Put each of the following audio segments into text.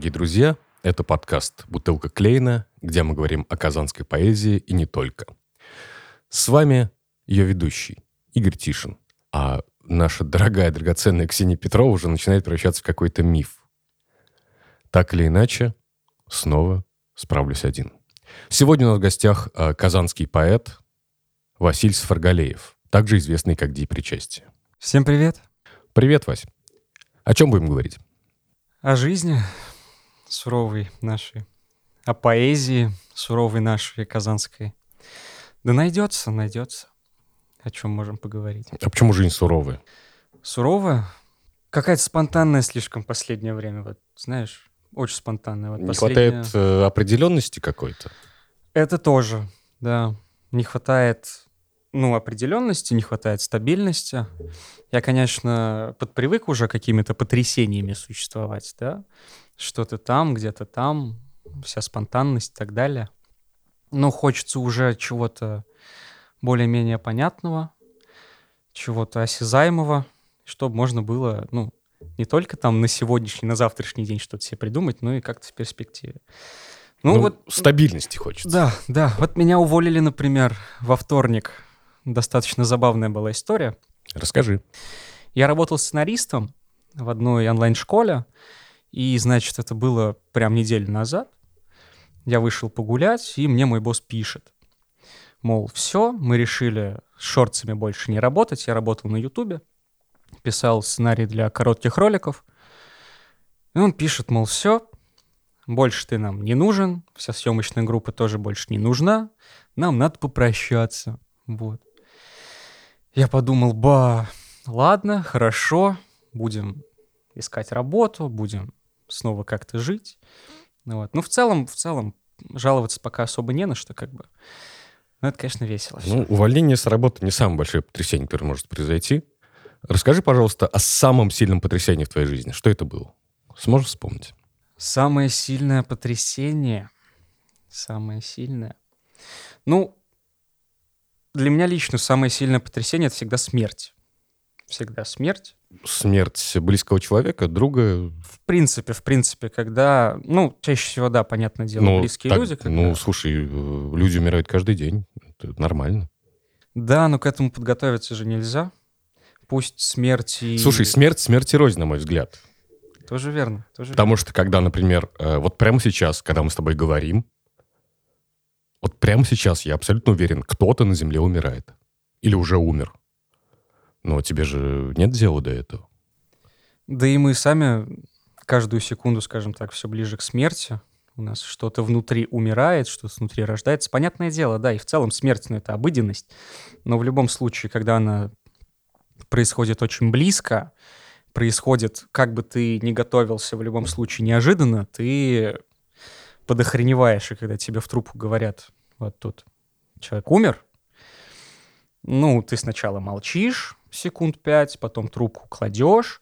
Дорогие друзья. Это подкаст «Бутылка Клейна», где мы говорим о казанской поэзии и не только. С вами ее ведущий Игорь Тишин. А наша дорогая, драгоценная Ксения Петрова уже начинает превращаться в какой-то миф. Так или иначе, снова справлюсь один. Сегодня у нас в гостях э, казанский поэт Василий Сфаргалеев, также известный как Ди Причастие. Всем привет. Привет, Вась. О чем будем говорить? О жизни суровой нашей, о поэзии суровой нашей казанской. Да найдется, найдется. О чем можем поговорить. А почему жизнь суровая? Суровая? Какая-то спонтанная слишком последнее время. Вот, знаешь, очень спонтанная. Вот Не последняя- хватает э, определенности какой-то? Это тоже, да. Не хватает, ну, определенности, не хватает стабильности. Я, конечно, подпривык уже какими-то потрясениями существовать, да. Что-то там, где-то там, вся спонтанность и так далее. Но хочется уже чего-то более-менее понятного, чего-то осязаемого, чтобы можно было, ну, не только там на сегодняшний, на завтрашний день что-то себе придумать, но и как-то в перспективе. Ну, Ну, вот стабильности хочется. да, да. Вот меня уволили, например, во вторник. Достаточно забавная была история. Расскажи. Я работал сценаристом в одной онлайн-школе, и, значит, это было прям неделю назад. Я вышел погулять, и мне мой босс пишет. Мол, все, мы решили с шорцами больше не работать. Я работал на Ютубе, писал сценарий для коротких роликов. И он пишет, мол, все, больше ты нам не нужен, вся съемочная группа тоже больше не нужна, нам надо попрощаться. Вот. Я подумал, ба, ладно, хорошо, будем искать работу, будем снова как-то жить. Ну Вот. Ну, в целом, в целом, жаловаться пока особо не на что, как бы. Но это, конечно, весело. всё. Ну, увольнение с работы не самое большое потрясение, которое может произойти. Расскажи, пожалуйста, о самом сильном потрясении в твоей жизни. Что это было? Сможешь вспомнить? Самое сильное потрясение. Самое сильное. Ну, для меня лично самое сильное потрясение это всегда смерть. Всегда смерть. Смерть близкого человека, друга. В принципе, в принципе, когда, ну, чаще всего, да, понятное дело, Ну, близкие так, люди. когда- Ну, слушай, э, люди умирают каждый день. Это нормально. Да, но к этому подготовиться же нельзя. Пусть смерть и... Слушай, смерть смерти рознь, на мой взгляд. Тоже верно, тоже Потому что, когда, например, э, вот прямо сейчас, когда мы с тобой говорим, вот прямо сейчас я абсолютно уверен, кто-то на Земле умирает. Или уже умер. Но тебе же нет дела до этого. Да и мы сами каждую секунду, скажем так, все ближе к смерти. У нас что-то внутри умирает, что-то внутри рождается. Понятное дело, да, и в целом смерть, ну, это обыденность. Но в любом случае, когда она происходит очень близко, происходит, как бы ты ни готовился, в любом случае неожиданно, ты подохреневаешь, и когда тебе в трубку говорят, вот тут человек умер, ну, ты сначала молчишь секунд пять, потом трубку кладешь,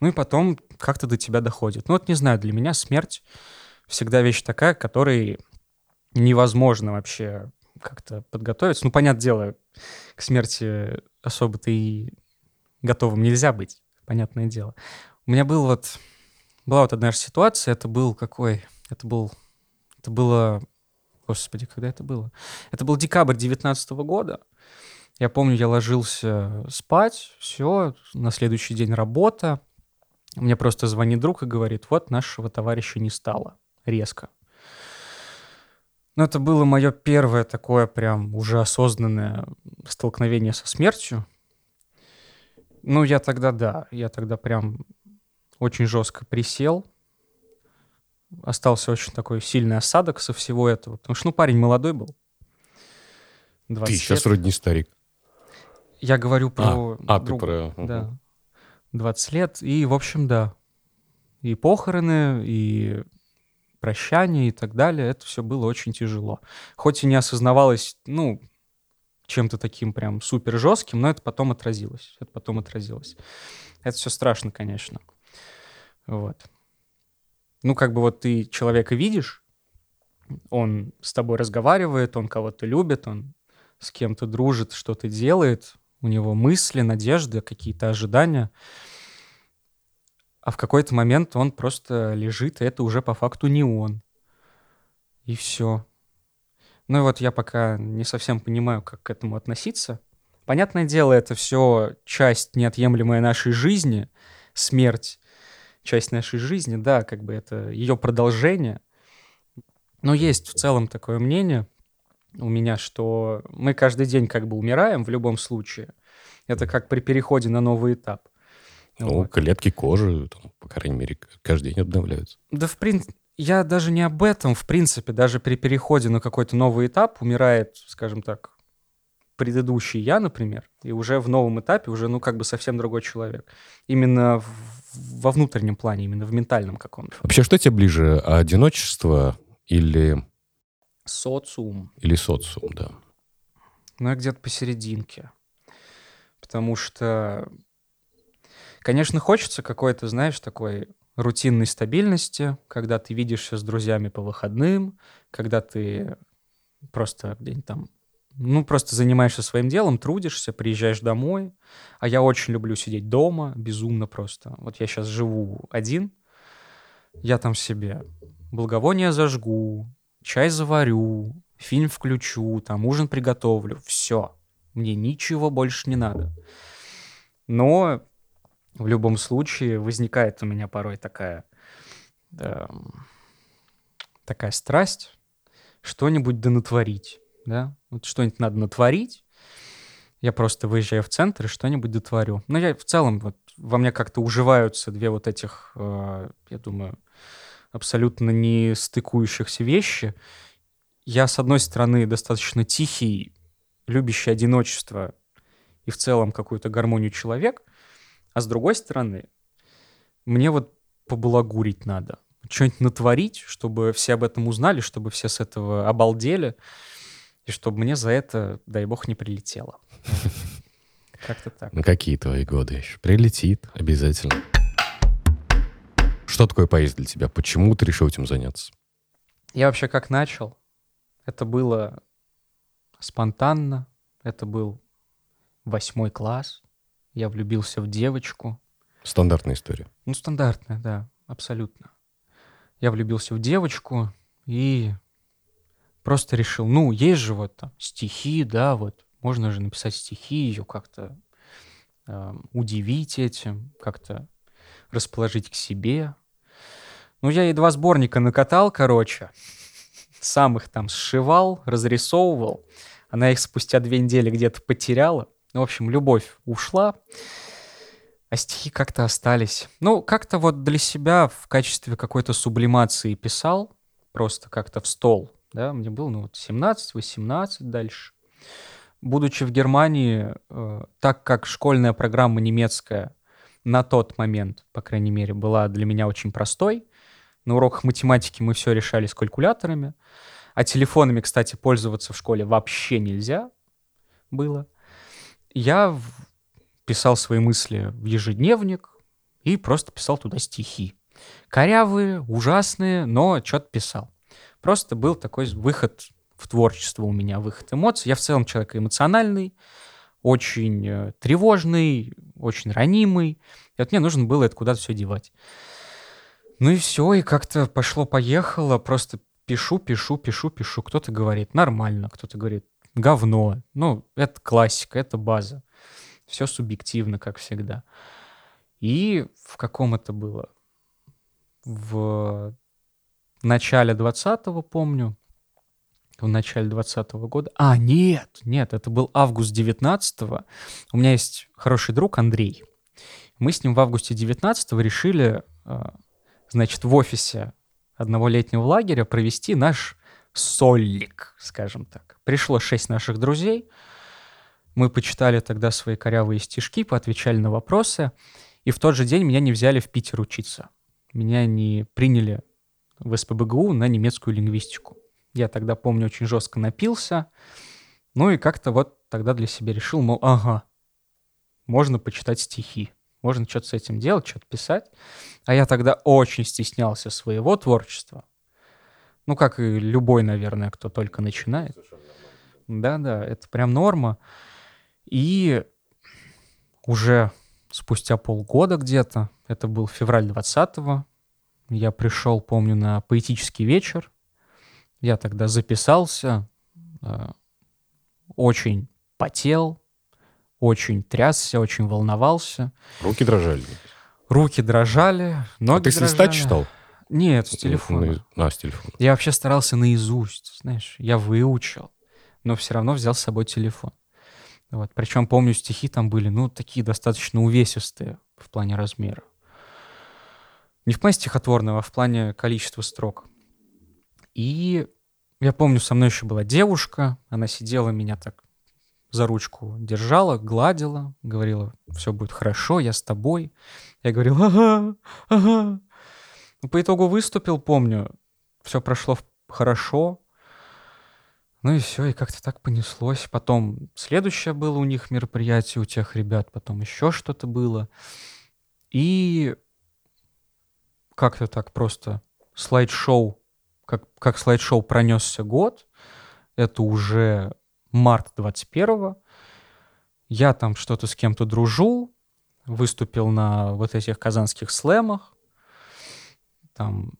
ну и потом как-то до тебя доходит. Ну вот не знаю, для меня смерть всегда вещь такая, которой невозможно вообще как-то подготовиться. Ну, понятное дело, к смерти особо-то и готовым нельзя быть, понятное дело. У меня был вот, была вот одна ситуация, это был какой? Это был, это было, господи, когда это было? Это был декабрь 19 года. Я помню, я ложился спать, все, на следующий день работа. Мне просто звонит друг и говорит, вот нашего товарища не стало. Резко. Но это было мое первое такое прям уже осознанное столкновение со смертью. Ну, я тогда, да, я тогда прям очень жестко присел. Остался очень такой сильный осадок со всего этого. Потому что, ну, парень молодой был. 20 Ты сейчас лет. вроде не старик. Я говорю про а, ты друга. про- Да. 20 лет. И, в общем, да. И похороны, и прощание и так далее. Это все было очень тяжело. Хоть и не осознавалось, ну, чем-то таким прям супер жестким, но это потом отразилось. Это потом отразилось. Это все страшно, конечно. Вот. Ну, как бы вот ты человека видишь, он с тобой разговаривает, он кого-то любит, он с кем-то дружит, что-то делает, у него мысли, надежды, какие-то ожидания. а в какой-то момент он просто лежит, и это уже по факту не он. И все. Ну и вот я пока не совсем понимаю, как к этому относиться. Понятное дело, это все часть неотъемлемая нашей жизни, смерть, часть нашей жизни, да, как бы это ее продолжение. Но есть в целом такое мнение у меня, что мы каждый день как бы умираем в любом случае. Это как при переходе на новый этап. Ну, вот. клетки кожи, там, по крайней мере, каждый день обновляются. Да, в принципе, я даже не об этом, в принципе, даже при переходе на какой-то новый этап умирает, скажем так, предыдущий я, например, и уже в новом этапе уже, ну, как бы совсем другой человек. Именно в, во внутреннем плане, именно в ментальном каком-то. Вообще, что тебе ближе, одиночество или... Социум. Или социум, да. Ну, я где-то посерединке. Потому что, конечно, хочется какой-то, знаешь, такой рутинной стабильности, когда ты видишься с друзьями по выходным, когда ты просто где-нибудь там, ну, просто занимаешься своим делом, трудишься, приезжаешь домой. А я очень люблю сидеть дома, безумно просто. Вот я сейчас живу один, я там себе благовония зажгу, чай заварю, фильм включу, там ужин приготовлю, все. Мне ничего больше не надо. Но в любом случае возникает у меня порой такая, э, такая страсть что-нибудь да натворить, да, вот что-нибудь надо натворить, я просто выезжаю в центр и что-нибудь дотворю. Но я в целом, вот во мне как-то уживаются две вот этих, э, я думаю, абсолютно не стыкующихся вещи. Я, с одной стороны, достаточно тихий, любящий одиночество и в целом какую-то гармонию человек, а с другой стороны, мне вот побалагурить надо. Что-нибудь натворить, чтобы все об этом узнали, чтобы все с этого обалдели, и чтобы мне за это, дай бог, не прилетело. Как-то так. На какие твои годы еще? Прилетит обязательно. Что такое поезд для тебя? Почему ты решил этим заняться? Я вообще как начал? Это было спонтанно. Это был восьмой класс. Я влюбился в девочку. Стандартная история. Ну, стандартная, да, абсолютно. Я влюбился в девочку и просто решил, ну, есть же вот там стихи, да, вот, можно же написать стихи, ее как-то э, удивить этим, как-то расположить к себе. Ну, я ей два сборника накатал, короче, сам их там сшивал, разрисовывал. Она их спустя две недели где-то потеряла. Ну, в общем, любовь ушла, а стихи как-то остались. Ну, как-то вот для себя в качестве какой-то сублимации писал, просто как-то в стол, да, мне было, ну, вот 17-18 дальше. Будучи в Германии, э, так как школьная программа немецкая на тот момент, по крайней мере, была для меня очень простой, на уроках математики мы все решали с калькуляторами, а телефонами, кстати, пользоваться в школе вообще нельзя было — я писал свои мысли в ежедневник и просто писал туда стихи. Корявые, ужасные, но что-то писал. Просто был такой выход в творчество у меня, выход эмоций. Я в целом человек эмоциональный, очень э, тревожный, очень ранимый. И вот мне нужно было это куда-то все девать. Ну и все, и как-то пошло-поехало, просто пишу, пишу, пишу, пишу. Кто-то говорит нормально, кто-то говорит говно. Ну, это классика, это база. Все субъективно, как всегда. И в каком это было? В начале 20-го, помню, в начале 20 -го года. А, нет, нет, это был август 19-го. У меня есть хороший друг Андрей. Мы с ним в августе 19-го решили, а, значит, в офисе одного летнего лагеря провести наш сольник, скажем так. Пришло шесть наших друзей. Мы почитали тогда свои корявые стишки, поотвечали на вопросы. И в тот же день меня не взяли в Питер учиться. Меня не приняли в СПБГУ на немецкую лингвистику. Я тогда, помню, очень жестко напился. Ну и как-то вот тогда для себя решил, мол, ага, можно почитать стихи, можно что-то с этим делать, что-то писать. А я тогда очень стеснялся своего творчества. Ну, как и любой, наверное, кто только начинает. Да-да, это прям норма. И уже спустя полгода где-то Это был февраль 20-го. Я пришел, помню, на поэтический вечер. Я тогда записался, э, очень потел, очень трясся, очень волновался. Руки дрожали. Руки дрожали, ноги а ты с листа дрожали. читал? Нет, с телефона. На- А, с телефона. Я вообще старался наизусть, знаешь, я выучил, но все равно взял с собой телефон. Вот. Причем, помню, стихи там были, ну, такие достаточно увесистые в плане размера. Не в плане стихотворного, а в плане количества строк. И я помню, со мной еще была девушка, она сидела, меня так за ручку держала, гладила, говорила, все будет хорошо, я с тобой. Я говорил, ага, ага. Ну, По итогу выступил, помню, все прошло хорошо. Ну и все, и как-то так понеслось. Потом следующее было у них мероприятие, у тех ребят, потом еще что-то было. И как-то так просто слайд-шоу, как, как слайд-шоу пронесся год, это уже март 21-го. Я там что-то с кем-то дружу, выступил на вот этих казанских слэмах, там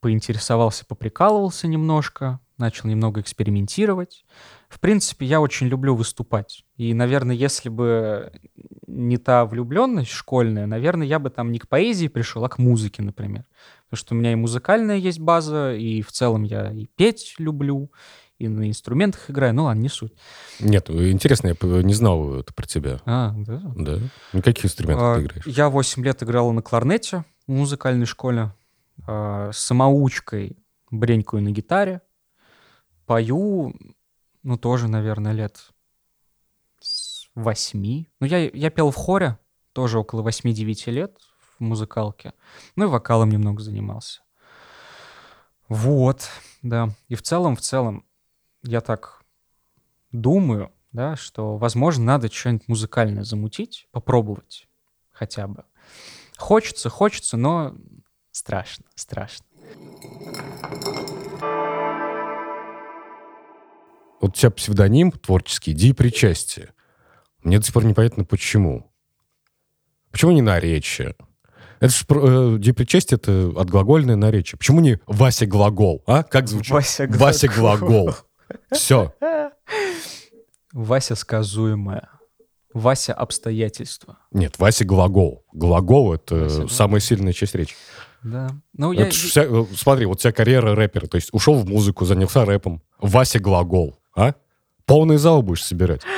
поинтересовался, поприкалывался немножко, начал немного экспериментировать. В принципе, я очень люблю выступать. И, наверное, если бы не та влюбленность школьная, наверное, я бы там не к поэзии пришел, а к музыке, например. Потому что у меня и музыкальная есть база, и в целом я и петь люблю, и на инструментах играю. Ну ладно, не суть. Нет, интересно, я не знал это про тебя. А, да? Да? На каких инструментах А, ты играешь? Я 8 лет играл на кларнете в музыкальной школе. А, самоучкой бренькаю на гитаре. Пою, ну, тоже, наверное, лет с 8. Ну, я, я пел в хоре, тоже около 8-9 лет в музыкалке. Ну, и вокалом немного занимался. Вот, да. И в целом, в целом, я так думаю, да, что, возможно, надо что-нибудь музыкальное замутить, попробовать хотя бы. Хочется, хочется, но страшно, страшно. Вот у тебя псевдоним творческий «Ди причастие». Мне до сих пор непонятно, почему. Почему не наречие? Это же э, «Ди причастие» — это отглагольное наречие. Почему не «Вася глагол», а? Как звучит? Вася Вася глагол. Все. Вася сказуемая. Вася обстоятельства. Нет, Вася глагол. Глагол — это Вася самая сильная часть речи. Да. Ну, я... Это ж вся- э, смотри, вот вся карьера рэпера. То есть ушел в музыку, занялся рэпом. Вася глагол. А? Полный зал будешь собирать.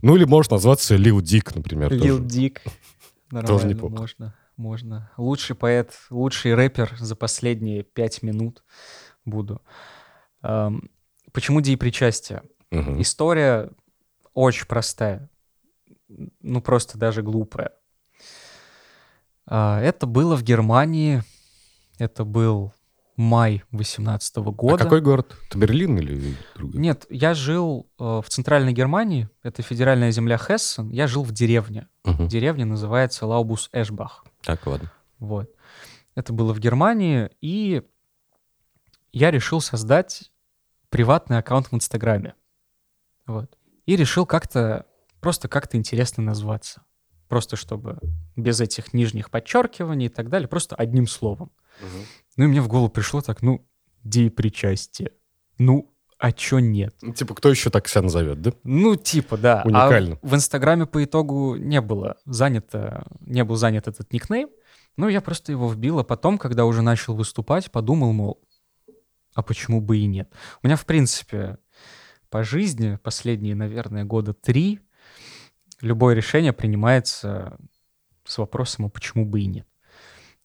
Ну или можешь назваться Лил Дик, например. Лил тоже. Дик. Нормально, неплохо. можно, можно. Лучший поэт, лучший рэпер за последние пять минут буду. Почему Ди причастие? Мгм. История очень простая. Ну, просто даже глупая. А, Это было в Германии. Это был май 18 А года. какой город? Это Берлин или другой? Нет, я жил э, в центральной Германии. Это федеральная земля Хессен. Я жил в деревне. Мгм. Деревня называется Лаубус-Эшбах. Так, ладно. Вот. Это было в Германии, и я решил создать приватный аккаунт в Инстаграме. Вот. И решил как-то, просто как-то интересно назваться. Просто чтобы без этих нижних подчеркиваний и так далее, просто одним словом. Ну и мне в голову пришло так, ну, причастие. Ну, а чё нет? Ну, Типа, кто еще так себя назовет, да? Ну, типа, да. Уникально. А в Инстаграме по итогу не было занято, не был занят этот никнейм. Ну, я просто его вбил, а потом, когда уже начал выступать, подумал, мол, а почему бы и нет? У меня, в принципе, по жизни последние, наверное, года три любое решение принимается с вопросом, а почему бы и нет?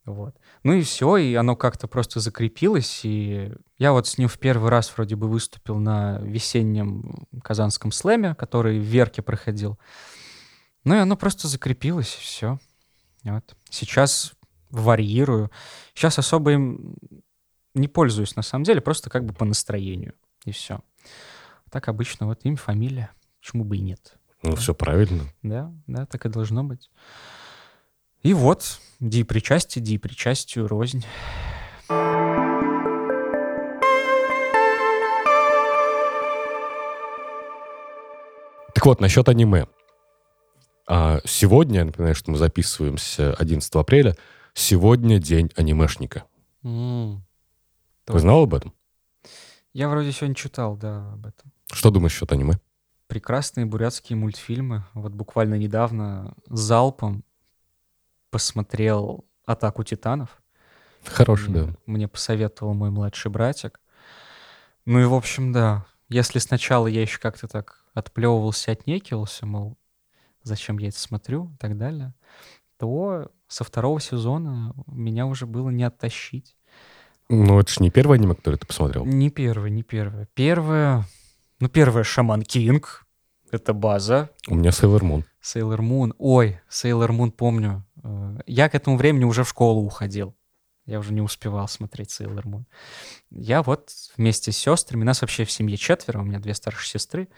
Вот. Ну и все, и оно как-то просто закрепилось, и я вот с ним в первый раз вроде бы выступил на весеннем казанском слэме, который в Верке проходил. Ну и оно просто закрепилось, и все. Вот. Сейчас варьирую. Сейчас особо им не пользуюсь, на самом деле, просто как бы по настроению, и все. Так обычно, вот имя, фамилия, почему бы и нет. Ну, все правильно. Да, да, так и должно быть. И вот, ди причастие, ди причастию рознь. Так вот, насчет аниме. А, сегодня, напоминаю, что мы записываемся 11 апреля, Сегодня день анимешника. М, Ты знал об этом? Я вроде сегодня читал, да, об этом. Что думаешь насчет аниме? Прекрасные бурятские мультфильмы. Вот буквально недавно залпом посмотрел «Атаку титанов». Хороший, мне, да. мне посоветовал мой младший братик. Ну и, в общем, да. Если сначала я еще как-то так отплевывался, отнекивался, мол, зачем я это смотрю и так далее, то со второго сезона меня уже было не оттащить. Ну, это же не первое аниме, которое ты посмотрел. Не первое, не первое. Первое... Ну, первое Шаман Кинг. Это база. У меня Sailor Moon. Сейлор Мун. Ой, Сейлор Мун помню. Э, Я к этому времени уже в школу уходил. Я уже не успевал смотреть Сейлор Мун. Я вот вместе с сестрами, нас вообще в семье четверо, у меня две старшие сестры,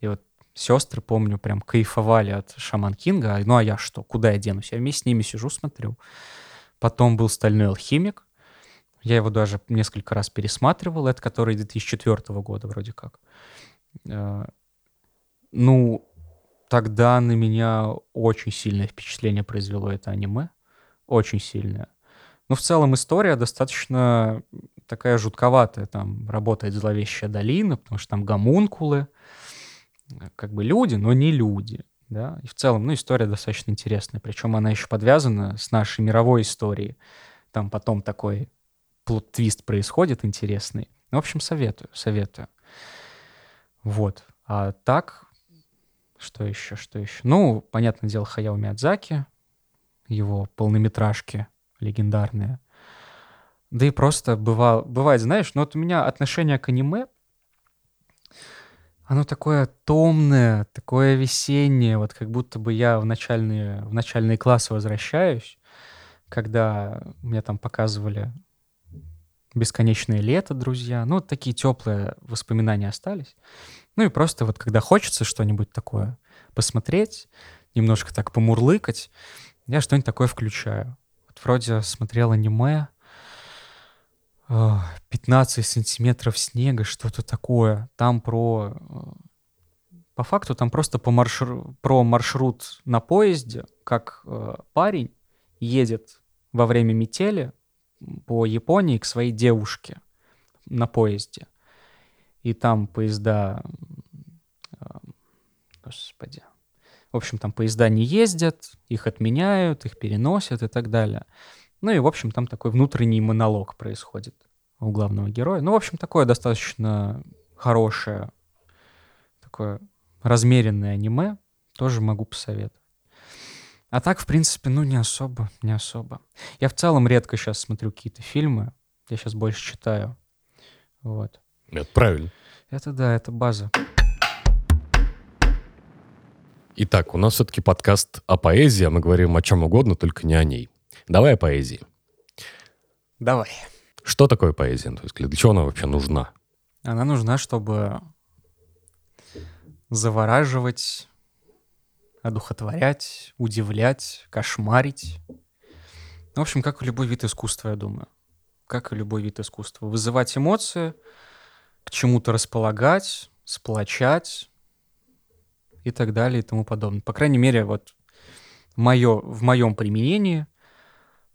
и вот сестры, помню, прям кайфовали от Шаман Кинга. А, Ну а я что, куда я денусь? Я вместе с ними сижу, смотрю. Потом был «Стальной алхимик». Я его даже несколько раз пересматривал. Это который 2004 года вроде как. Э, Ну, тогда на меня очень сильное впечатление произвело это аниме. Очень сильное. Но в целом история достаточно такая жутковатая. Там работает зловещая долина, потому что там гомункулы, как бы люди, но не люди. Да? И в целом, ну, история достаточно интересная. Причем она еще подвязана с нашей мировой историей. Там потом такой плот-твист происходит интересный. Ну, в общем, советую, советую. Вот. А так, что еще, что еще? Ну, понятное дело, Хаяо Миядзаки, его полнометражки легендарные. Да и просто бывало, бывает, знаешь, ну вот у меня отношение к аниме, оно такое томное, такое весеннее, вот как будто бы я в начальные, в начальные классы возвращаюсь, когда мне там показывали «Бесконечное лето», друзья. Ну, вот такие теплые воспоминания остались. Ну и просто вот когда хочется что-нибудь такое посмотреть, немножко так помурлыкать, я что-нибудь такое включаю. Вот вроде смотрел аниме, э, 15 сантиметров снега, что-то такое. Там про... э, По факту там просто по маршру- про маршрут на поезде, как э, парень едет во время метели по Японии к своей девушке на поезде. И там поезда... э, Господи. В общем, там поезда не ездят, их отменяют, их переносят и так далее. Ну и, в общем, там такой внутренний монолог происходит у главного героя. Ну, в общем, такое достаточно хорошее, такое размеренное аниме. Тоже могу посоветовать. А так, в принципе, ну, не особо, не особо. Я в целом редко сейчас смотрю какие-то фильмы. Я сейчас больше читаю. Вот. Это правильно. Это да, это база. Итак, у нас все-таки подкаст о поэзии, а мы говорим о чем угодно, только не о ней. Давай о поэзии. Давай. Что такое поэзия, твой взгляд? Для чего она вообще нужна? Она нужна, чтобы завораживать, одухотворять, удивлять, кошмарить. В общем, как и любой вид искусства, я думаю. Как и любой вид искусства. Вызывать эмоции, к чему-то располагать, сплочать и так далее и тому подобное. По крайней мере, вот моё, в моем применении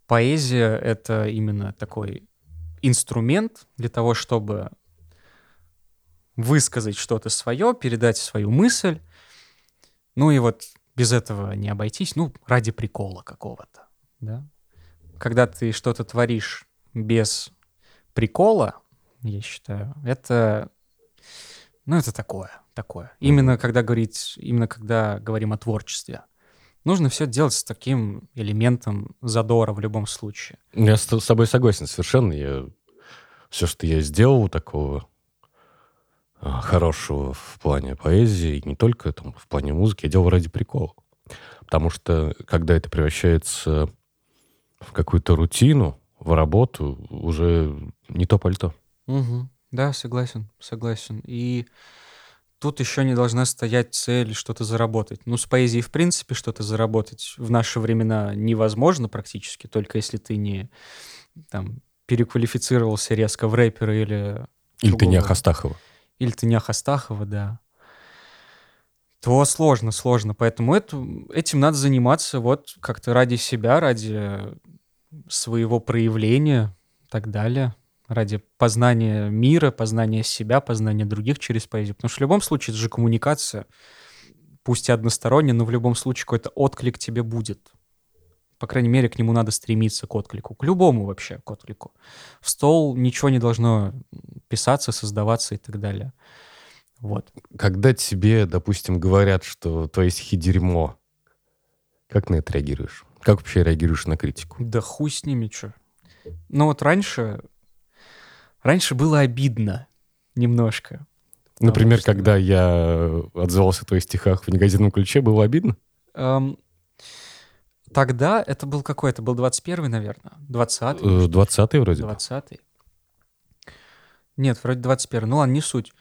поэзия — это именно такой инструмент для того, чтобы высказать что-то свое, передать свою мысль. Ну и вот без этого не обойтись, ну, ради прикола какого-то, да. Когда ты что-то творишь без прикола, я считаю, это, ну, это такое, такое. Именно когда говорить, именно когда говорим о творчестве. Нужно все делать с таким элементом задора в любом случае. Я с тобой согласен совершенно. Я... Все, что я сделал такого хорошего в плане поэзии, и не только там, в плане музыки, я делал ради прикола. Потому что, когда это превращается в какую-то рутину, в работу, уже не то пальто. Мгм. Да, согласен, согласен. И тут еще не должна стоять цель что-то заработать. Ну, с поэзией, в принципе, что-то заработать в наши времена невозможно практически, только если ты не там переквалифицировался резко в рэпера или... Или ты не другого. Ахастахова. Или ты не Ахастахова, да. То сложно, сложно. Поэтому это, этим надо заниматься вот как-то ради себя, ради своего проявления и так далее, ради познания мира, познания себя, познания других через поэзию. Потому что в любом случае это же коммуникация, пусть и односторонняя, но в любом случае какой-то отклик тебе будет. По крайней мере, к нему надо стремиться, к отклику. К любому вообще, к отклику. В стол ничего не должно писаться, создаваться и так далее. Вот. Когда тебе, допустим, говорят, что твои стихи дерьмо, как на это реагируешь? Как вообще реагируешь на критику? Да хуй с ними, что. Ну вот раньше... Раньше было обидно немножко. Например, что... когда я отзывался о твоих стихах в негативном ключе, было обидно? Эм, тогда это был какой? Это был 21-й, наверное? 20-й? 20-й вроде. 20-й. Нет, вроде 21 Ну ладно, не суть.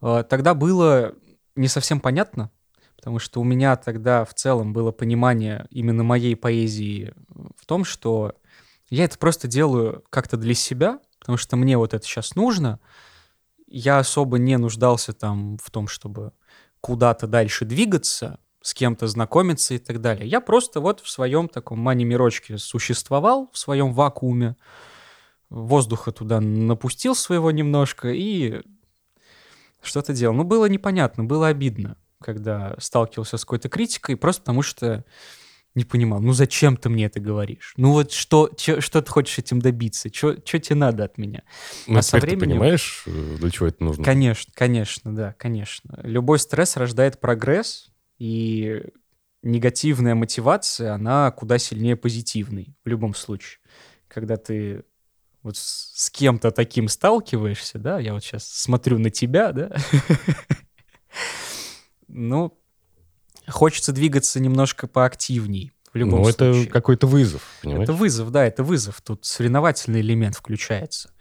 А, тогда было не совсем понятно, потому что у меня тогда в целом было понимание именно моей поэзии в том, что я это просто делаю как-то для себя, потому что мне вот это сейчас нужно. Я особо не нуждался там в том, чтобы куда-то дальше двигаться, с кем-то знакомиться и так далее. Я просто вот в своем таком мани-мирочке существовал, в своем вакууме, воздуха туда напустил своего немножко и что-то делал. Ну, было непонятно, было обидно, когда сталкивался с какой-то критикой, просто потому что не понимал, ну зачем ты мне это говоришь? Ну вот что, чё, что ты хочешь этим добиться? Что тебе надо от меня? Ну, а со временем... ты понимаешь, э, для чего это нужно? Конечно, конечно, да, конечно. Любой стресс рождает прогресс, и негативная мотивация, она куда сильнее позитивной в любом случае. Когда ты вот с, кем-то таким сталкиваешься, да, я вот сейчас смотрю на тебя, да, ну, хочется двигаться немножко поактивней в любом ну, случае. это какой-то вызов, понимаешь? Это вызов, да, это вызов. Тут соревновательный элемент включается.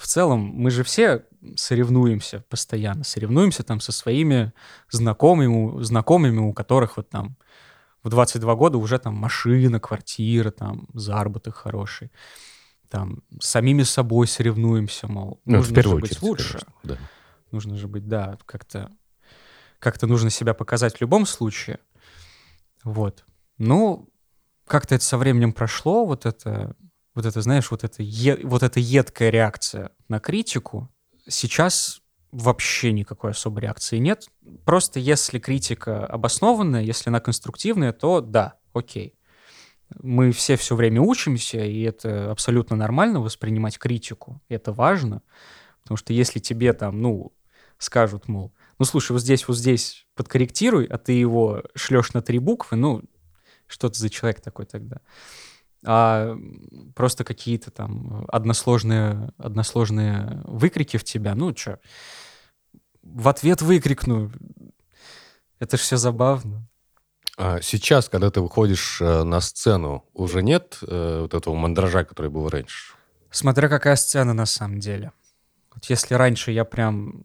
В целом, мы же все соревнуемся постоянно, соревнуемся там со своими знакомыми, знакомыми, у которых вот там в 22 года уже там машина, квартира, там заработок хороший там с самими собой соревнуемся, мол, ну, нужно в первую же очередь, быть лучше. Конечно, да. Нужно же быть, да, как-то как-то нужно себя показать в любом случае. Вот. Ну, как-то это со временем прошло, вот это, вот это, знаешь, вот это, е, вот эта едкая реакция на критику. Сейчас вообще никакой особой реакции нет. Просто если критика обоснованная, если она конструктивная, то да, окей мы все все время учимся, и это абсолютно нормально воспринимать критику. Это важно, потому что если тебе там, ну, скажут, мол, ну, слушай, вот здесь, вот здесь подкорректируй, а ты его шлешь на три буквы, ну, что ты за человек такой тогда? А просто какие-то там односложные, односложные выкрики в тебя, ну, что, в ответ выкрикну. Это ж все забавно. А сейчас, когда ты выходишь э, на сцену, уже нет э, вот этого мандража, который был раньше? Смотря какая сцена на самом деле. Вот если раньше я прям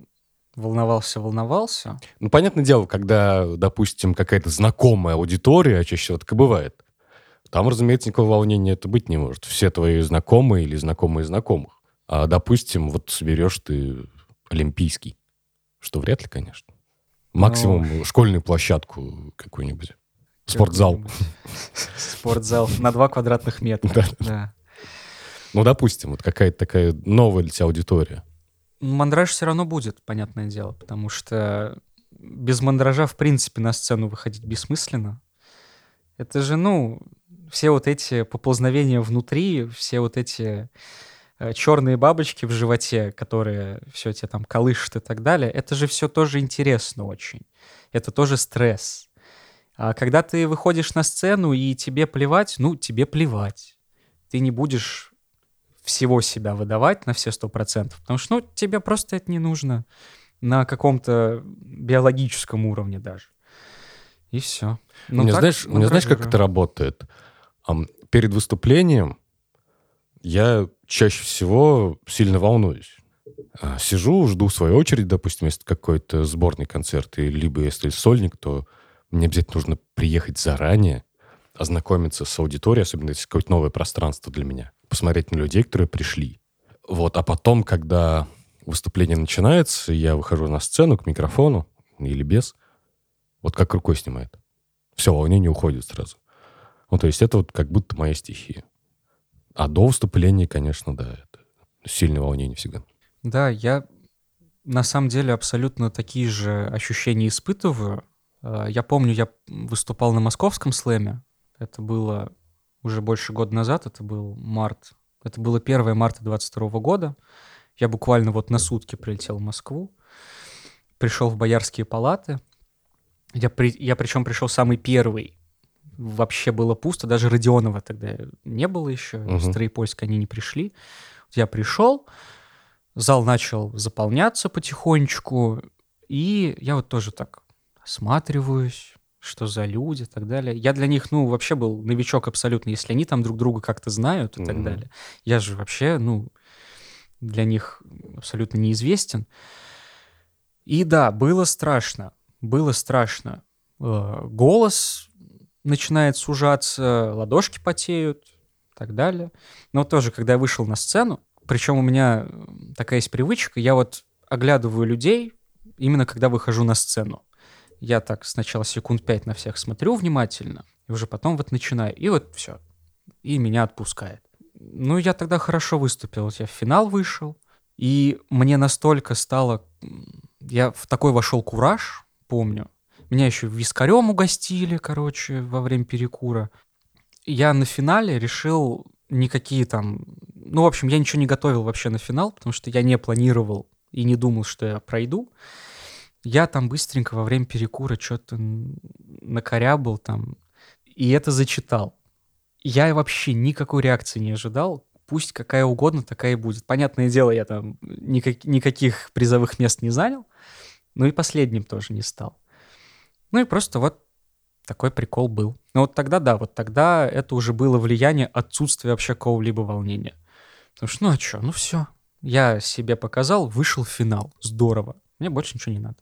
волновался, волновался. Ну, понятное дело, когда, допустим, какая-то знакомая аудитория, чаще всего так и бывает, там, разумеется, никакого волнения это быть не может. Все твои знакомые или знакомые знакомых. А, допустим, вот соберешь ты олимпийский, что вряд ли, конечно. Максимум ну... школьную площадку какую-нибудь. Спортзал. Спортзал на два квадратных метра. Да. Ну, допустим, вот какая-то такая новая для тебя аудитория. Мандраж все равно будет, понятное дело, потому что без мандража, в принципе, на сцену выходить бессмысленно. Это же, ну, все вот эти поползновения внутри, все вот эти э, черные бабочки в животе, которые все тебе там колышут и так далее, это же все тоже интересно очень. Это тоже стресс. А когда ты выходишь на сцену и тебе плевать, ну, тебе плевать. Ты не будешь всего себя выдавать на все сто процентов, потому что, ну, тебе просто это не нужно на каком-то биологическом уровне даже. И все. Ну, мне, знаешь, мне знаешь, как это работает? Перед выступлением я чаще всего сильно волнуюсь. А, сижу, жду свою очередь, допустим, если какой-то сборный концерт, и либо если сольник, то мне обязательно нужно приехать заранее, ознакомиться с аудиторией, особенно если какое-то новое пространство для меня, посмотреть на людей, которые пришли. Вот, а потом, когда выступление начинается, я выхожу на сцену к микрофону или без, вот как рукой снимает. Все, волнение уходит сразу. Ну, то есть это вот как будто моя стихия. А до выступления, конечно, да, это сильное волнение всегда. Да, я на самом деле абсолютно такие же ощущения испытываю. А, я помню, я выступал на московском слэме. Это было уже больше года назад, это был март. Это было 1 марта 22 года. Я буквально вот на сутки прилетел в Москву, пришел в Боярские палаты. Я, при, я причем пришел самый первый. Вообще было пусто, даже Родионова тогда не было еще, угу. из Троепольска они не пришли. Я пришел, зал начал заполняться потихонечку, и я вот тоже так осматриваюсь, что за люди и так далее. Я для них, ну, вообще был новичок абсолютно, если они там друг друга как-то знают и mm-hmm. так далее. Я же вообще, ну, для них абсолютно неизвестен. И да, было страшно, было страшно. Э, голос начинает сужаться, ладошки потеют и так далее. Но тоже, когда я вышел на сцену, причем у меня такая есть привычка, я вот оглядываю людей именно когда выхожу на сцену. Я так сначала секунд пять на всех смотрю внимательно, и уже потом вот начинаю. И вот все. И меня отпускает. Ну, я тогда хорошо выступил. Я в финал вышел. И мне настолько стало... Я в такой вошел кураж, помню. Меня еще вискарем угостили, короче, во время перекура. Я на финале решил никакие там... Ну, в общем, я ничего не готовил вообще на финал, потому что я не планировал и не думал, что я пройду. Я там быстренько во время перекура что-то накорябал там, и это зачитал. Я вообще никакой реакции не ожидал. Пусть какая угодно такая и будет. Понятное дело, я там никак, никаких призовых мест не занял, но и последним тоже не стал. Ну и просто вот такой прикол был. Но вот тогда, да, вот тогда это уже было влияние отсутствия вообще какого-либо волнения. Потому что, ну а что, ну все. Я себе показал, вышел в финал. Здорово. Мне больше ничего не надо.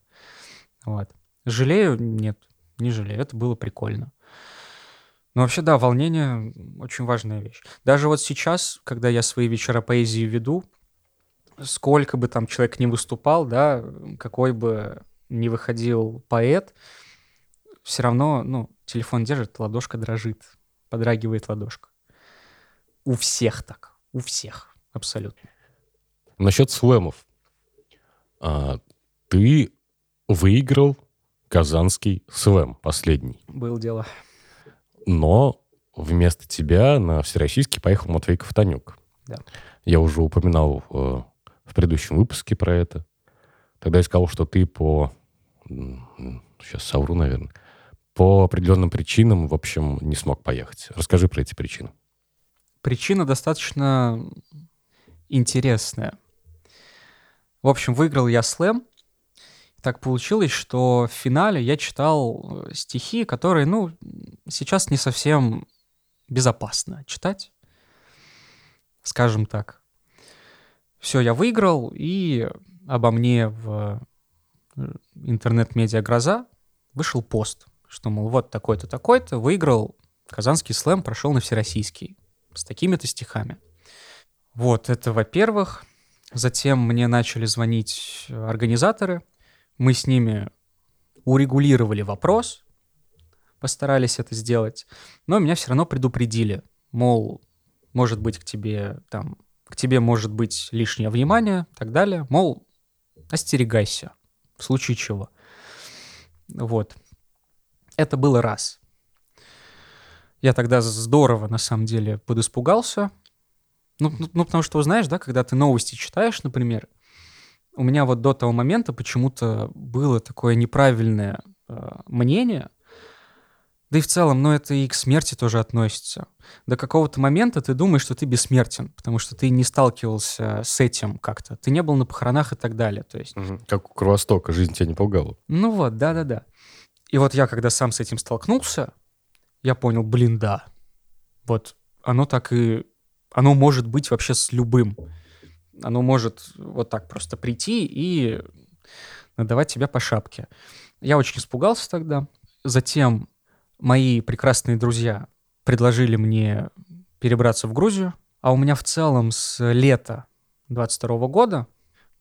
Вот. Жалею? Нет, не жалею. Это было прикольно. Но вообще, да, волнение — очень важная вещь. Даже вот сейчас, когда я свои вечера поэзии веду, сколько бы там человек не выступал, да, какой бы ни выходил поэт, все равно, ну, телефон держит, ладошка дрожит, подрагивает ладошка. У всех так, у всех, абсолютно. Насчет слэмов. А, ты выиграл Казанский слэм последний. Был дело. Но вместо тебя на Всероссийский поехал Матвей Ковтанюк. Да. Я уже упоминал э, в предыдущем выпуске про это. Тогда я сказал, что ты по... Сейчас совру, наверное. По определенным причинам, в общем, не смог поехать. Расскажи про эти причины. Причина достаточно интересная. В общем, выиграл я слэм, так получилось, что в финале я читал э, стихи, которые, ну, сейчас не совсем безопасно читать, скажем так. Все, я выиграл, и обо мне в э, интернет-медиа «Гроза» вышел пост, что, мол, вот такой-то, такой-то выиграл Казанский слэм, прошел на Всероссийский с такими-то стихами. Вот, это во-первых. Затем мне начали звонить организаторы – мы с ними урегулировали вопрос, постарались это сделать, но меня все равно предупредили, мол, может быть к тебе там, к тебе может быть лишнее внимание, так далее, мол, остерегайся, в случае чего. Вот. Это было раз. Я тогда здорово, на самом деле, подиспугался. Ну, ну, ну, потому что, знаешь, да, когда ты новости читаешь, например, у меня вот до того момента почему-то было такое неправильное э, мнение, да и в целом, ну это и к смерти тоже относится. До какого-то момента ты думаешь, что ты бессмертен, потому что ты не сталкивался с этим как-то. Ты не был на похоронах и так далее. То есть... Угу. Как у Кровостока, жизнь тебя не пугала. Ну вот, да-да-да. И вот я, когда сам с этим столкнулся, я понял, блин, да. Вот оно так и... Оно может быть вообще с любым оно может вот так просто прийти и надавать тебя по шапке. Я очень испугался тогда. Затем мои прекрасные друзья предложили мне перебраться в Грузию, а у меня в целом с лета 22 года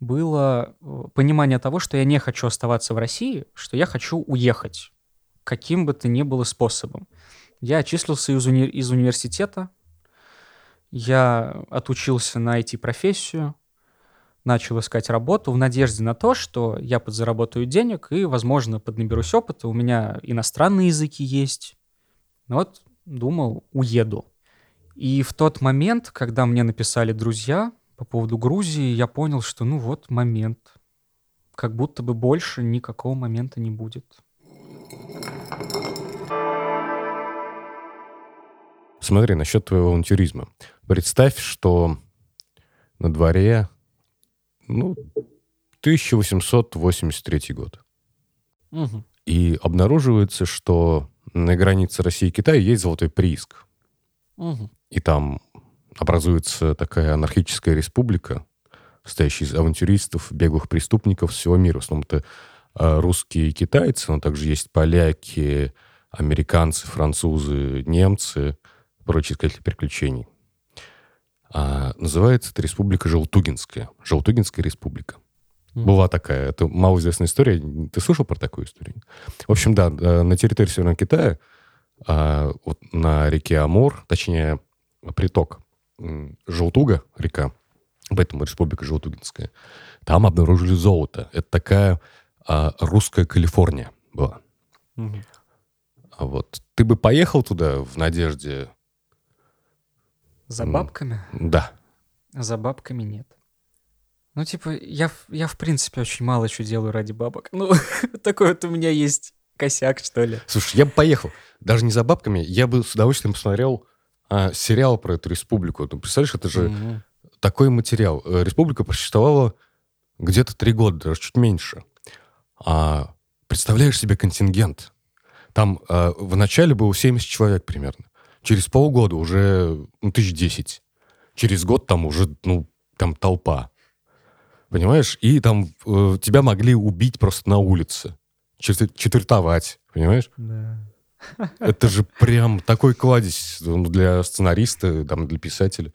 было э, понимание того, что я не хочу оставаться в России, что я хочу уехать каким бы то ни было способом. Я отчислился из, уни- из университета, я отучился на IT-профессию, начал искать работу в надежде на то, что я подзаработаю денег и, возможно, поднаберусь опыта. У меня иностранные языки есть. Ну вот думал, уеду. И в тот момент, когда мне написали друзья по поводу Грузии, я понял, что ну вот момент. Как будто бы больше никакого момента не будет. Смотри, насчет твоего авантюризма. Представь, что на дворе ну, 1883 год. Угу. И обнаруживается, что на границе России и Китая есть золотой прииск. Угу. И там образуется такая анархическая республика, состоящая из авантюристов, беглых преступников всего мира. В основном это а, русские и китайцы, но также есть поляки, американцы, французы, немцы, прочие искатели приключений. А, называется это Республика Желтугинская. Желтугинская республика. Mm. Была такая. Это малоизвестная история. Ты слышал про такую историю? В общем, да, на территории Северного Китая, а, вот на реке Амур, точнее, приток Желтуга, река, поэтому Республика Желтугинская, там обнаружили золото. Это такая а, русская Калифорния была. Mm-hmm. А вот ты бы поехал туда в надежде за бабками? Да. За бабками нет. Ну, типа, я, я в принципе очень мало что делаю ради бабок. Ну, такой вот у меня есть косяк, что ли. Слушай, я бы поехал. Даже не за бабками, я бы с удовольствием посмотрел а, сериал про эту республику. Ты представляешь, это же mm-hmm. такой материал. Э, республика просуществовала где-то три года, даже чуть меньше. А представляешь себе контингент? Там а, в начале было 70 человек примерно. Через полгода уже ну, тысяч десять. Через год там уже, ну, там толпа. Понимаешь? И там э, тебя могли убить просто на улице. Четвертовать. Понимаешь? Да. Это же прям такой кладезь ну, для сценариста, там, для писателя.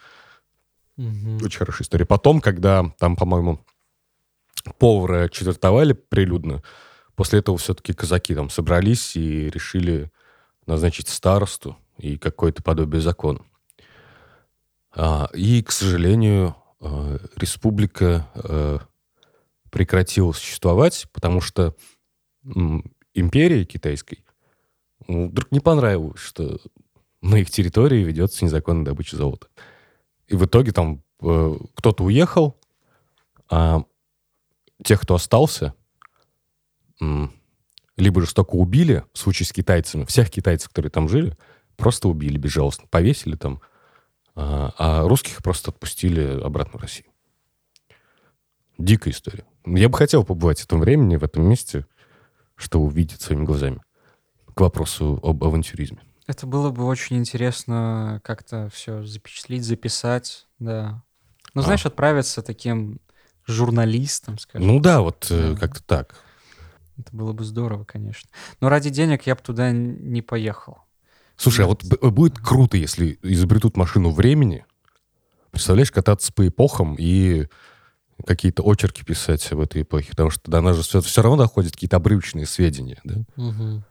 Угу. Очень хорошая история. Потом, когда там, по-моему, повара четвертовали прилюдно, после этого все-таки казаки там собрались и решили назначить старосту и какое-то подобие закона. А, и, к сожалению, а, республика а, прекратила существовать, потому что империи китайской вдруг не понравилось, что на их территории ведется незаконная добыча золота. И в итоге там э, кто-то уехал, а тех, кто остался, либо жестоко убили, в случае с китайцами, всех китайцев, которые там жили, просто убили безжалостно, повесили там, а, а русских просто отпустили обратно в Россию. Дикая история. Я бы хотел побывать в этом времени, в этом месте, чтобы увидеть своими глазами. К вопросу об авантюризме. Это было бы очень интересно как-то все запечатлить, записать, да. Ну, знаешь, а. отправиться таким журналистом, скажем. Ну да, вот э, да. как-то так. Это было бы здорово, конечно. Но ради денег я бы туда не поехал. Слушай, а вот будет круто, если изобретут машину времени. Представляешь, кататься по эпохам и какие-то очерки писать в этой эпохе, потому что до нас же все, все равно доходят какие-то обрывочные сведения, да? Угу.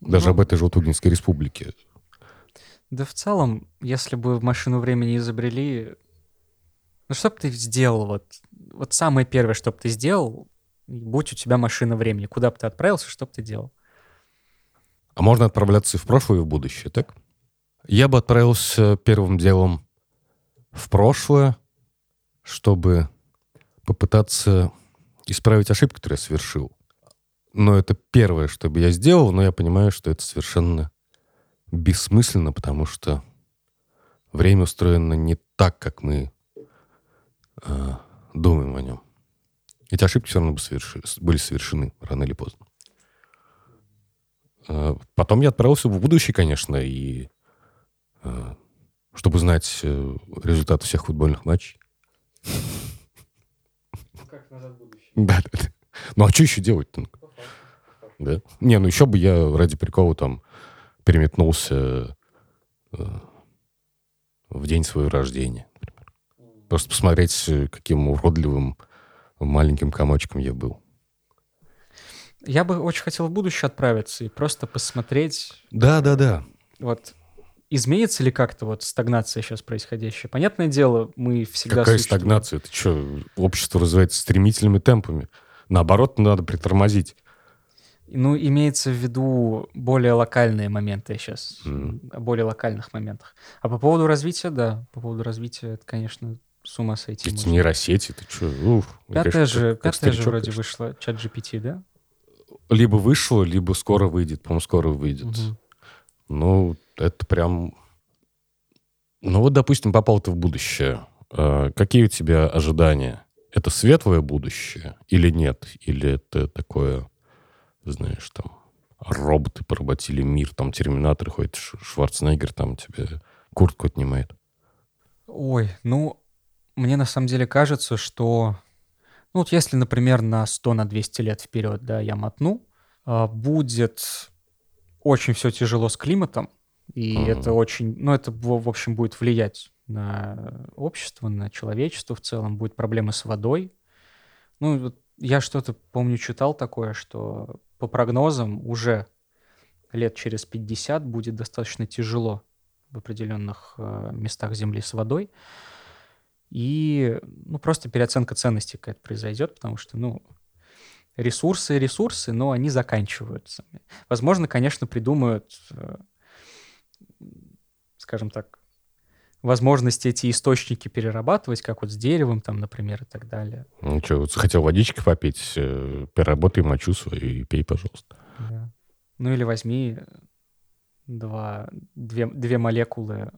Даже ну, об этой Желтугинской республике. Да в целом, если бы машину времени изобрели, ну что бы ты сделал? Вот, вот самое первое, что бы ты сделал, будь у тебя машина времени, куда бы ты отправился, что бы ты делал? А можно отправляться и в прошлое, и в будущее, так? Я бы отправился первым делом в прошлое, чтобы попытаться исправить ошибку, которую я совершил. Но это первое, что бы я сделал, но я понимаю, что это совершенно бессмысленно, потому что время устроено не так, как мы э, думаем о нем. Эти ошибки все равно бы соверши, были совершены рано или поздно. Э, потом я отправился в будущее, конечно, и э, чтобы знать э, результат всех футбольных матчей. Как назад в будущее. Да, да, да. Ну а что еще делать-то? Да? Не, ну еще бы я ради прикола там переметнулся в день своего рождения. Например. Просто посмотреть, каким уродливым маленьким комочком я был. Я бы очень хотел в будущее отправиться и просто посмотреть. Да, да, да. Вот изменится ли как-то вот стагнация сейчас происходящая? Понятное дело, мы всегда Какая существуем. стагнация? Это что, общество развивается стремительными темпами. Наоборот, надо притормозить. Ну, имеется в виду более локальные моменты сейчас, Мгм. о более локальных моментах. А по поводу развития, да, по поводу развития, это, конечно, с ума сойти Эти нейросети, ты что? Уф, Пятая же, как- пятая же вроде конечно. вышла, чат GPT, да? Либо вышло, либо скоро выйдет. По-моему, скоро выйдет. Мгм. Ну, это прям... Ну вот, допустим, попал ты в будущее. А, Какие у тебя ожидания? Это светлое будущее или нет? Или это такое, знаешь, там, роботы поработили мир, там, терминатор ходит, Ш- Шварценеггер там тебе куртку отнимает. Ой, ну, мне на самом деле кажется, что... Ну, вот если, например, на 100, на 200 лет вперед, да, я мотну, а, будет очень все тяжело с климатом, и Мгм. это очень... Ну, это, в общем, будет влиять на общество, на человечество в целом. Будут проблемы с водой. Ну, я что-то, помню, читал такое, что по прогнозам уже лет через 50 будет достаточно тяжело в определенных э, местах Земли с водой. И ну, просто переоценка ценностей какая-то произойдет, потому что, ну, ресурсы ресурсы, но они заканчиваются. Возможно, конечно, придумают, э, скажем так, возможности эти источники перерабатывать, как вот с деревом, там, например, и так далее. Ну что, вот хотел водички попить, э, переработай мочу свою и пей, пожалуйста. Да. Ну или возьми два, две, две молекулы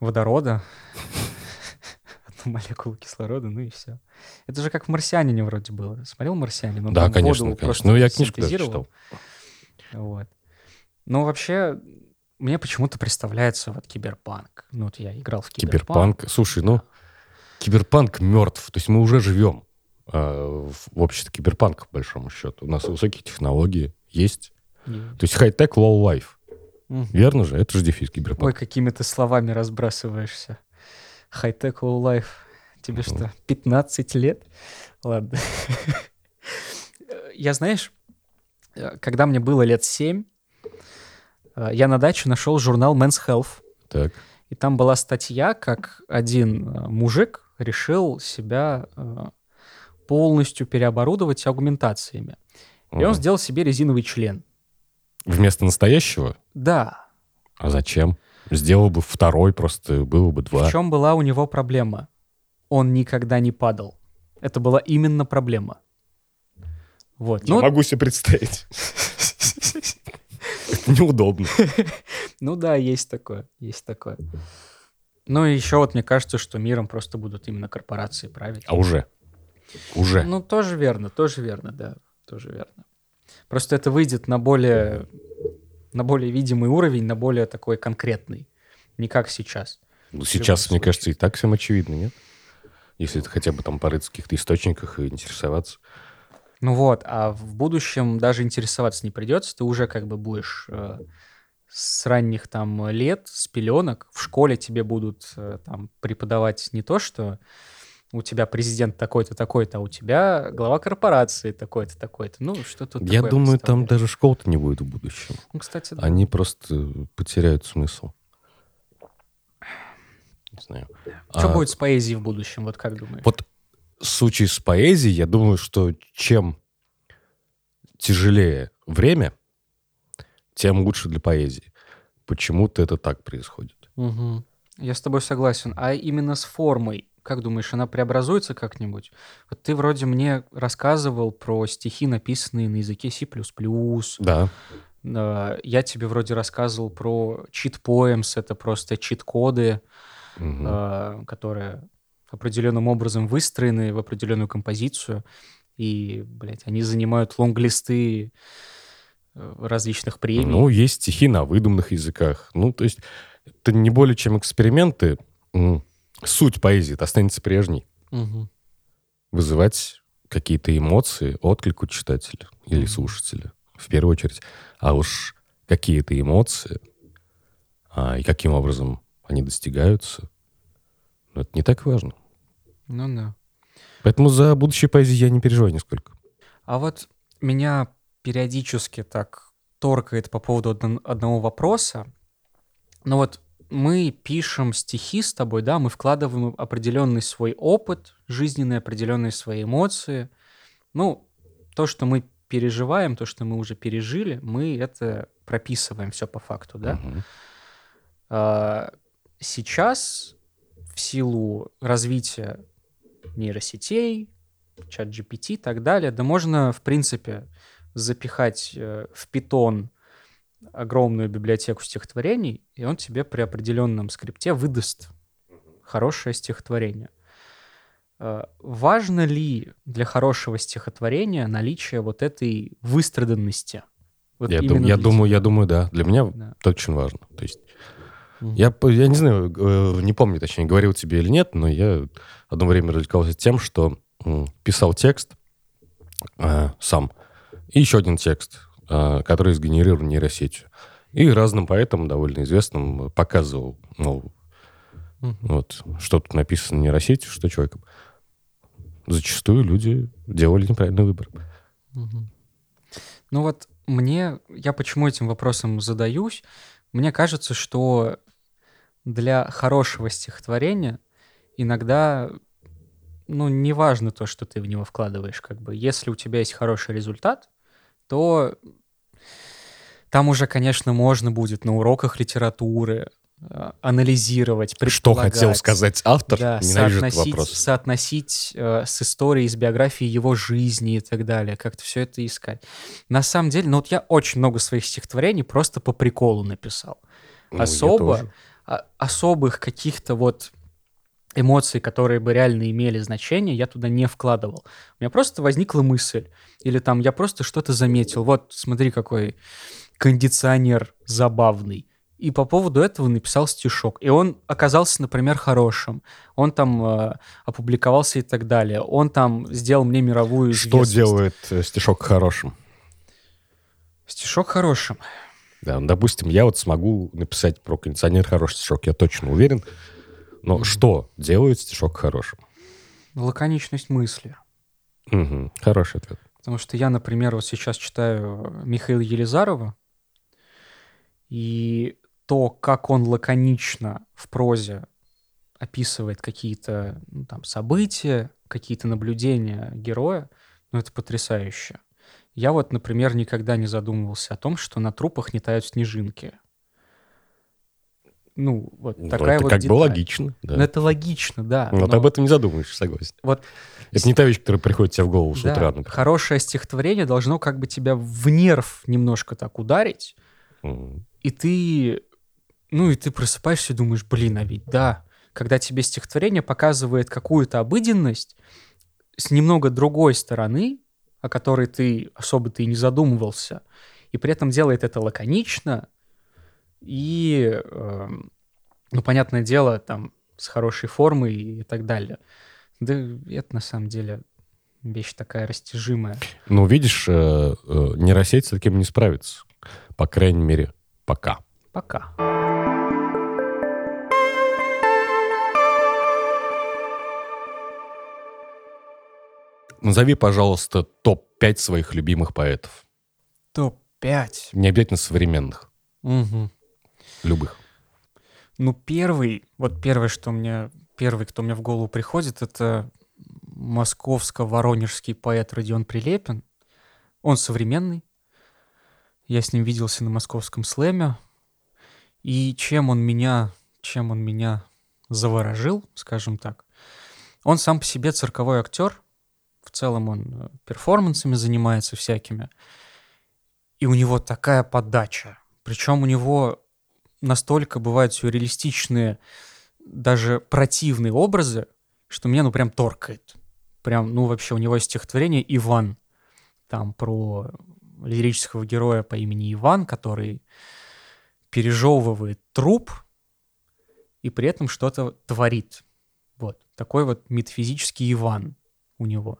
водорода, одну молекулу кислорода, ну и все. Это же как в «Марсианине» вроде было. Смотрел «Марсианин»? Он да, конечно, конечно. просто Ну, я книжку даже читал. Вот. Но вообще, мне почему-то представляется вот киберпанк. Ну вот я играл в киберпанк. Киберпанк. Слушай, ну, киберпанк мертв. То есть мы уже живем э, в, в обществе киберпанка, по большому счету. У нас высокие технологии есть. И- То есть хай-тек, low-life. Мгм. Верно же? Это же девиз киберпанка. Ой, какими ты словами разбрасываешься. High-tech, low-life. Тебе Мгм. что, 15 лет? Ладно. Я, знаешь, э, когда мне было лет 7, я на даче нашел журнал Men's Health. Так. И там была статья, как один э, мужик решил себя э, полностью переоборудовать аугментациями. И он Мгм. сделал себе резиновый член. Вместо настоящего? Да, А зачем? Сделал бы второй, просто было бы два. В чем была у него проблема? Он никогда не падал. Это была именно проблема. Вот. Я Ну, могу себе представить. Это неудобно. ну да, есть такое, есть такое. Ну и еще вот мне кажется, что миром просто будут именно корпорации править. А уже? Уже. Ну, тоже верно, тоже верно, да, тоже верно. Просто это выйдет на более, на более видимый уровень, на более такой конкретный. Не как сейчас. Ну, сейчас, мне кажется, и так всем очевидно, нет? Если это хотя бы там порыться в каких-то источниках и интересоваться. Ну вот, а в будущем даже интересоваться не придется, ты уже как бы будешь э, с ранних там лет, с пеленок, в школе тебе будут э, там преподавать не то, что у тебя президент такой-то, такой-то, а у тебя глава корпорации такой-то, такой-то. Ну, что тут Я думаю, там даже школ-то не будет в будущем. Ну, кстати, да. Они просто потеряют смысл. Не знаю. Что А, будет с поэзией в будущем, вот как думаешь? Вот в случае с поэзией, я думаю, что чем тяжелее время, тем лучше для поэзии. Почему-то это так происходит. Мгм. Я с тобой согласен. А именно с формой, как думаешь, она преобразуется как-нибудь? Вот ты вроде мне рассказывал про стихи, написанные на языке C++. Да. Я тебе вроде рассказывал про чит-поэмс, это просто чит-коды, э, которые определенным образом выстроены в определенную композицию, и, блядь, они занимают лонглисты э, различных премий. Ну, есть стихи на выдуманных языках. Ну, то есть это не более чем эксперименты. Суть поэзии останется прежней. Мгм. Вызывать какие-то эмоции, отклик у читателя или Мгм. слушателя, в первую очередь. А уж какие-то эмоции а, и каким образом они достигаются, ну, это не так важно. Ну да. Поэтому за будущее поэзии я не переживаю нисколько. А вот меня периодически так торкает по поводу одн- одного вопроса. Но вот мы пишем стихи с тобой, да, мы вкладываем определенный свой опыт жизненный, определенные свои эмоции. Ну, то, что мы переживаем, то, что мы уже пережили, мы это прописываем все по факту, да. Мгм. А, Сейчас в силу развития нейросетей, чат GPT и так далее, да можно, в принципе, запихать э, в питон огромную библиотеку стихотворений, и он тебе при определенном скрипте выдаст хорошее стихотворение. Э, Важно ли для хорошего стихотворения наличие вот этой выстраданности? Вот Я, дум- я думаю, я думаю, да. Для меня Да. это очень важно. То есть Я, я не знаю, э, не помню, точнее, говорил тебе или нет, но я одно время развлекался тем, что писал текст э, сам и еще один текст, э, который сгенерирован нейросетью. И разным поэтам, довольно известным, показывал, ну, вот, что тут написано нейросетью, что человеком. Зачастую люди делали неправильный выбор. Ну вот мне, я почему этим вопросом задаюсь, мне кажется, что для хорошего стихотворения иногда, ну, не важно то, что ты в него вкладываешь, как бы. Если у тебя есть хороший результат, то там уже, конечно, можно будет на уроках литературы э, анализировать, Что хотел сказать автор? Да, Ненавижу соотносить, вопрос. соотносить э, с историей, с биографией его жизни и так далее, как-то все это искать. На самом деле, ну вот я очень много своих стихотворений просто по приколу написал. Ну, особо, а- особых каких-то вот эмоций, которые бы реально имели значение, я туда не вкладывал. У меня просто возникла мысль. Или там я просто что-то заметил. Вот, смотри, какой кондиционер забавный. И по поводу этого написал стишок. И он оказался, например, хорошим. Он там э, опубликовался и так далее. Он там сделал мне мировую Что делает э, стишок хорошим? Стишок хорошим. Да, ну, допустим, я вот смогу написать про кондиционер хороший стишок, я точно уверен. Но Мгм. что делает стишок хорошим? Лаконичность мысли. Мгм, Хороший ответ. Потому что я, например, вот сейчас читаю Михаила Елизарова, и то, как он лаконично в прозе описывает какие-то ну, там события, какие-то наблюдения героя, ну это потрясающе. Я вот, например, никогда не задумывался о том, что на трупах не тают снежинки. Ну, вот Ну, такая это вот как бы деталь. логично, да. Ну, это логично, да. Но ты но об этом не задумываешься, согласен. Вот Это не та вещь, которая приходит тебе в голову с да, утра. например. хорошее стихотворение должно как бы тебя в нерв немножко так ударить, Мгм. и ты, ну и ты просыпаешься и думаешь, блин, а ведь да, когда тебе стихотворение показывает какую-то обыденность с немного другой стороны, о которой ты особо-то и не задумывался, и при этом делает это лаконично, и, эм, ну, понятное дело, там, с хорошей формой и так далее. Да это на самом деле вещь такая растяжимая. Ну, видишь, э, э, нейросеть с таким не справится. По крайней мере, пока. Пока. Назови, пожалуйста, топ-5 своих любимых поэтов. Топ-5. Не обязательно современных. Угу. Любых. Ну, первый, вот первое, что мне, первый, кто мне в голову приходит, это московско-воронежский поэт Родион Прилепин. Он современный. Я с ним виделся на московском слэме. И чем он меня, чем он меня заворожил, скажем так. Он сам по себе цирковой актер. В целом он э, перформансами занимается всякими. И у него такая подача. Причем у него настолько бывают сюрреалистичные, даже противные образы, что меня, ну, прям торкает. Прям, ну, вообще, у него есть стихотворение «Иван». Там про лирического героя по имени Иван, который пережевывает труп и при этом что-то творит. Вот. Такой вот метафизический Иван у него.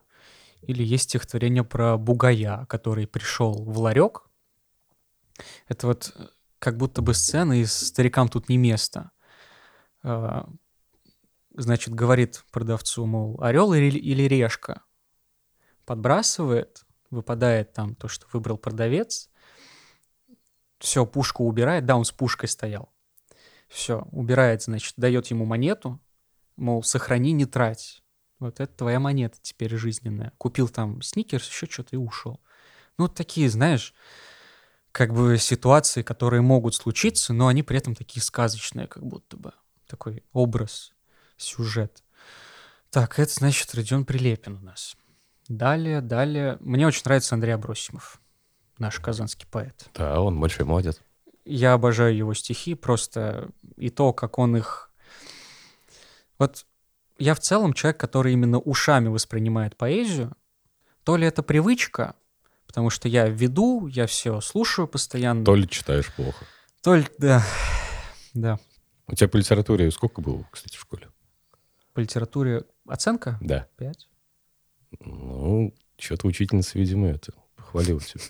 Или есть стихотворение про бугая, который пришел в ларек. Это вот э, как будто бы сцена из «Старикам тут не место». А, Значит, говорит продавцу, мол, орел или, или решка. Подбрасывает, выпадает там то, что выбрал продавец. Все, пушку убирает. Да, он с пушкой стоял. Все, убирает, значит, дает ему монету, мол, сохрани, не трать. Вот это твоя монета теперь жизненная. Купил там сникерс, еще что-то и ушел. Ну, вот такие, знаешь, как бы ситуации, которые могут случиться, но они при этом такие сказочные, как будто бы. Такой образ, сюжет. Так, это значит Родион Прилепин у нас. Далее, далее. Мне очень нравится Андрей Абросимов, наш казанский поэт. Да, он большой молодец. Я обожаю его стихи, просто и то, как он их... Вот я в целом человек, который именно ушами воспринимает поэзию. То ли это привычка, потому что я веду, я все слушаю постоянно. То ли читаешь плохо. То ли, да, да. У тебя по литературе сколько было, кстати, в школе? По литературе оценка? Да. Пять. Ну, что-то учительница, видимо, это похвалила тебя.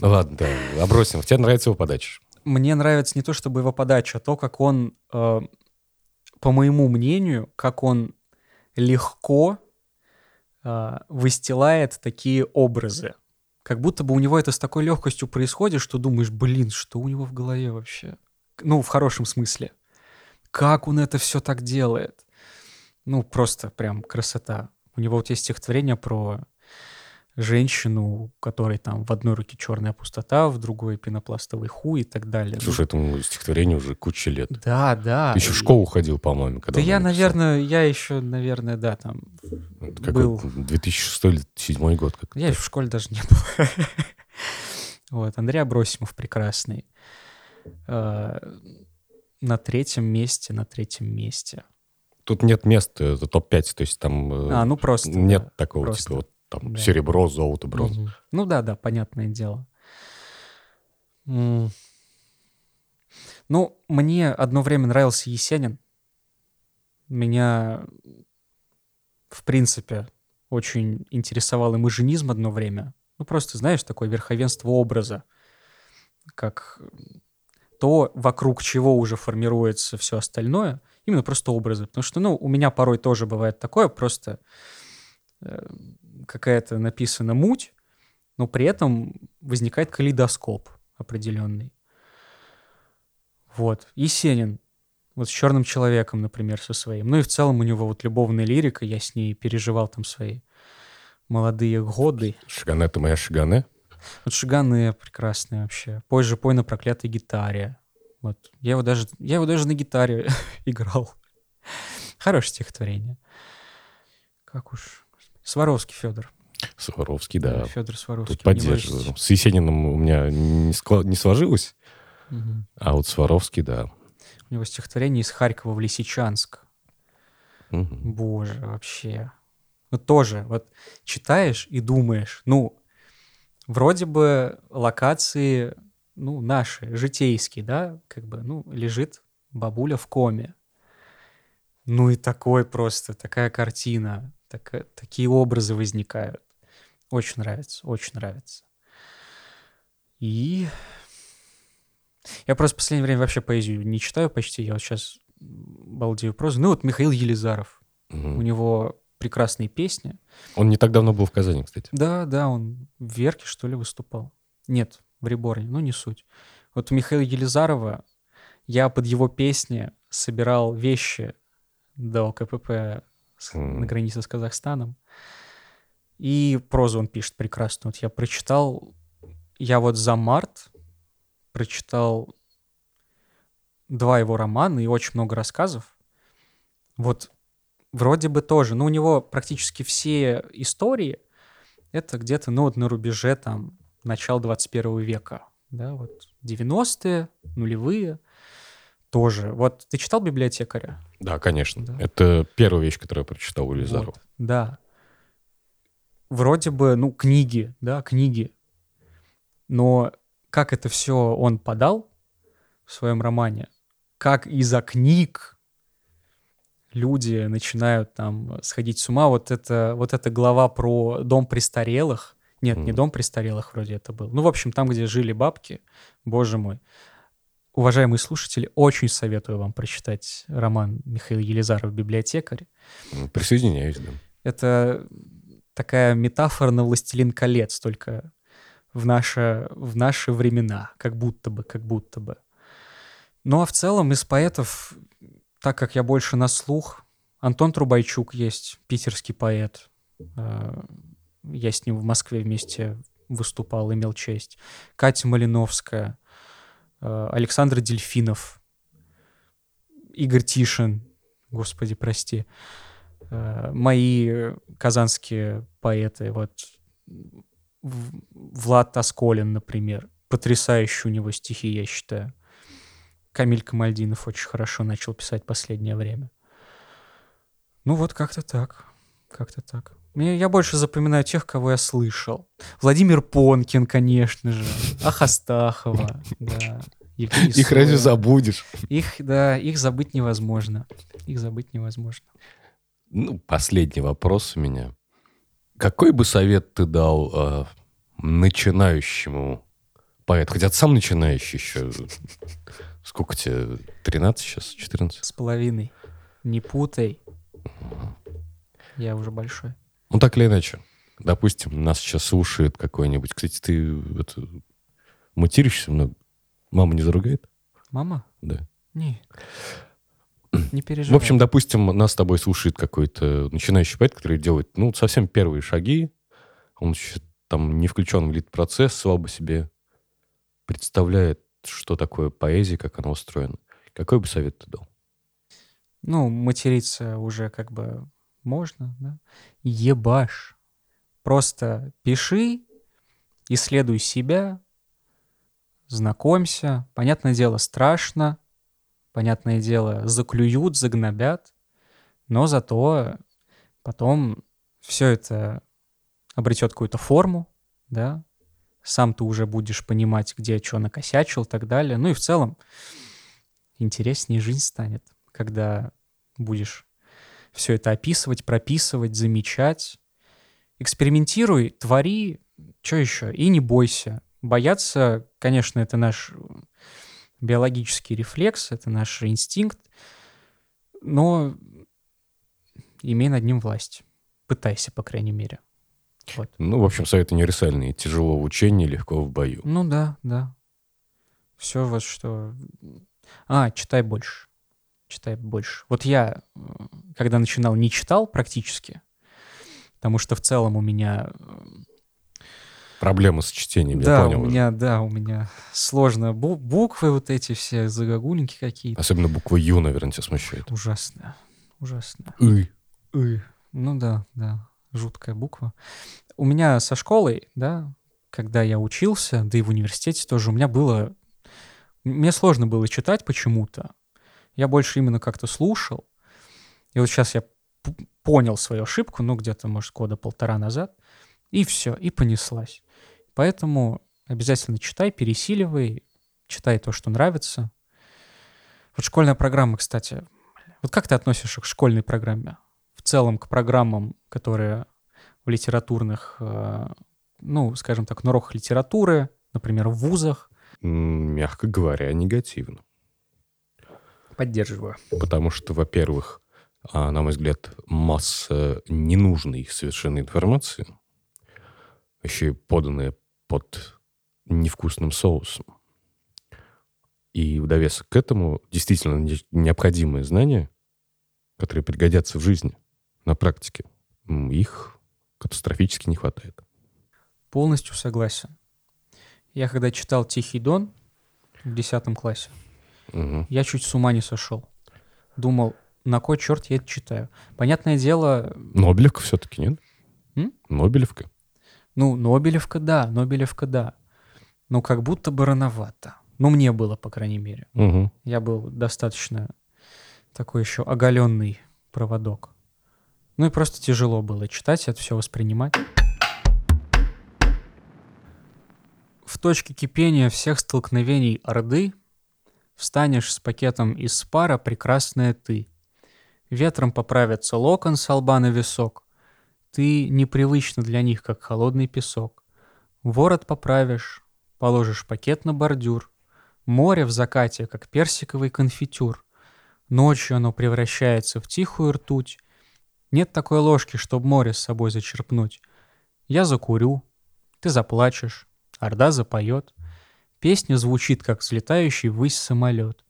Ну ладно, да, обросим. Тебе нравится его подача? Мне нравится не то, чтобы его подача, а то, как он, э, по моему мнению, как он легко э, выстилает такие образы. Как будто бы у него это с такой легкостью происходит, что думаешь, блин, что у него в голове вообще? Ну, в хорошем смысле. Как он это все так делает? Ну, просто прям красота. У него вот есть стихотворение про женщину, у которой там в одной руке черная пустота, в другой пенопластовый хуй и так далее. Слушай, этому стихотворению уже куча лет. Да, да. Ты еще в школу ходил, по-моему, когда Да я, написал. наверное, я еще, наверное, да, там какой, был. 2006 или 2007 год. Как Я еще в школе даже не был. Вот, Андрей Абросимов прекрасный. Э, На третьем месте, на третьем месте. Тут нет места, это топ-5, то есть там э, А, ну просто. нет да, такого, просто. типа, вот там Да. серебро, золото, бронза. Мгм. Ну да, да, понятное дело. Ну, мне одно время нравился Есенин. Меня, в принципе, очень интересовал имажинизм одно время. Ну, просто, знаешь, такое верховенство образа, как то, вокруг чего уже формируется все остальное, именно просто образы. Потому что, ну, у меня порой тоже бывает такое, просто э, какая-то написана муть, но при этом возникает калейдоскоп определенный. Вот. Есенин. Вот с черным человеком, например, со своим. Ну и в целом у него вот любовная лирика, я с ней переживал там свои молодые годы. Шигане, ты моя Шигане. Вот Шиганы прекрасные вообще. Позже пой на проклятой гитаре. Вот. Я его даже, я его даже на гитаре играл. Хорошее стихотворение. Как уж. Сваровский Федор. Сваровский, да. Федор Сваровский. Тут поддерживаю. С Есениным у меня не, скла- не сложилось, Мгм. а вот Сваровский, да. У него стихотворение из Харькова в Лисичанск. Мгм. Боже, вообще. Ну тоже, вот читаешь и думаешь, ну, вроде бы локации, ну, наши, житейские, да, как бы, ну, лежит бабуля в коме. Ну и такой просто, такая картина, така- такие образы возникают. Очень нравится, очень нравится. И я просто в последнее время вообще поэзию не читаю почти. Я вот сейчас балдею прозу. Ну вот Михаил Елизаров. Мгм. У него прекрасные песни. Он не так давно был в Казани, кстати. Да, да, он в Верке, что ли, выступал. Нет, в Реборне, ну не суть. Вот у Михаила Елизарова я под его песни собирал вещи до КПП с- М. на границе с Казахстаном. И прозу он пишет прекрасно. Вот я прочитал, я вот за март прочитал два его романа и очень много рассказов. Вот вроде бы тоже. Но у него практически все истории это где-то, ну, вот на рубеже там начала 21 века. Да, вот 90-е, нулевые тоже. Вот ты читал «Библиотекаря»? Да, конечно. Да. Это первая вещь, которую я прочитал у Елизарова. Вот, да. Вроде бы, ну, книги, да, книги. Но как это все он подал в своем романе, как из-за книг люди начинают там сходить с ума. Вот это, вот эта глава про дом престарелых. Нет, не Мгм. дом престарелых вроде это был. Ну, в общем, там, где жили бабки. Боже мой. Уважаемые слушатели, очень советую вам прочитать роман Михаила Елизарова «Библиотекарь». М, Присоединяюсь, да. Это такая метафора на «Властелин колец», только в, наше, в наши времена, как будто бы, как будто бы. Ну а в целом из поэтов, так как я больше на слух, Антон Трубайчук есть, питерский поэт. Э, я с ним в Москве вместе выступал, имел честь. Катя Малиновская, Александр Дельфинов, Игорь Тишин, господи, прости. Э, мои казанские поэты, вот Влад Тосколин, например. Потрясающие у него стихи, я считаю. Камиль Камальдинов очень хорошо начал писать последнее время. Ну вот как-то так. Как-то так. Мне, я больше запоминаю тех, кого я слышал. Владимир Понкин, конечно же. Ахастахова, да. Евгений их Соя. разве забудешь? Их, да, их забыть невозможно. Их забыть невозможно. Ну, последний вопрос у меня. Какой бы совет ты дал э, начинающему поэту? Хотя ты сам начинающий еще. Сколько тебе? 13 сейчас? 14? С половиной. Не путай. Я уже большой. Ну, так или иначе. Допустим, нас сейчас слушает какой-нибудь. Кстати, ты это, материшься много? Мама не заругает? Мама? Да. Не. Не переживай. В общем, допустим, нас с тобой слушает какой-то начинающий поэт, который делает, ну, совсем первые шаги. Он еще там не включен в лид-процесс, слабо себе представляет, что такое поэзия, как она устроена. Какой бы совет ты дал? Ну, материться уже как бы можно, да? Ебашь. Просто пиши, исследуй себя, знакомься. Понятное дело, страшно. Понятное дело, заклюют, загнобят. Но зато потом все это обретет какую-то форму, да, сам ты уже будешь понимать, где что накосячил и так далее. Ну и в целом интереснее жизнь станет, когда будешь все это описывать, прописывать, замечать. Экспериментируй, твори, что еще, и не бойся. Бояться, конечно, это наш биологический рефлекс, это наш инстинкт, но имей над ним власть. Пытайся, по крайней мере. Вот. Ну, в общем, совет универсальный. Тяжело в учении, легко в бою. Ну да, да. Все вот что... А, читай больше. Читай больше. Вот я, когда начинал, не читал практически, потому что в целом у меня... Проблемы с чтением, да, я понял. у меня, да, у меня сложно. Бу- буквы вот эти все, загогулинки какие-то. Особенно буква Ю, наверное, тебя смущает. Ужасно. Ужасно. И. И. Ну да, да жуткая буква. У меня со школой, да, когда я учился, да и в университете тоже, у меня было... Мне сложно было читать почему-то. Я больше именно как-то слушал. И вот сейчас я понял свою ошибку, ну, где-то, может, года полтора назад, и все, и понеслась. Поэтому обязательно читай, пересиливай, читай то, что нравится. Вот школьная программа, кстати. Вот как ты относишься к школьной программе? целом к программам, которые в литературных, э, ну, скажем так, на уроках литературы, например, в вузах? Мягко говоря, негативно. Поддерживаю. Потому что, во-первых, а, на мой взгляд, масса ненужной совершенно информации, еще и поданная под невкусным соусом. И в довесок к этому действительно необходимые знания, которые пригодятся в жизни на практике. Их катастрофически не хватает. Полностью согласен. Я когда читал «Тихий дон» в 10 классе, угу. я чуть с ума не сошел. Думал, на кой черт я это читаю? Понятное дело... Нобелевка все-таки, нет? М? Нобелевка. Ну, Нобелевка, да, Нобелевка, да. Но как будто бы рановато. Ну, мне было, по крайней мере. Угу. Я был достаточно такой еще оголенный проводок. Ну и просто тяжело было читать, это все воспринимать. В точке кипения всех столкновений Орды встанешь с пакетом из пара прекрасная ты. Ветром поправится локон с лба на висок. Ты непривычна для них, как холодный песок. Ворот поправишь, положишь пакет на бордюр. Море в закате, как персиковый конфитюр. Ночью оно превращается в тихую ртуть, нет такой ложки, чтоб море с собой зачерпнуть. Я закурю, ты заплачешь, орда запоет. Песня звучит, как взлетающий ввысь самолет.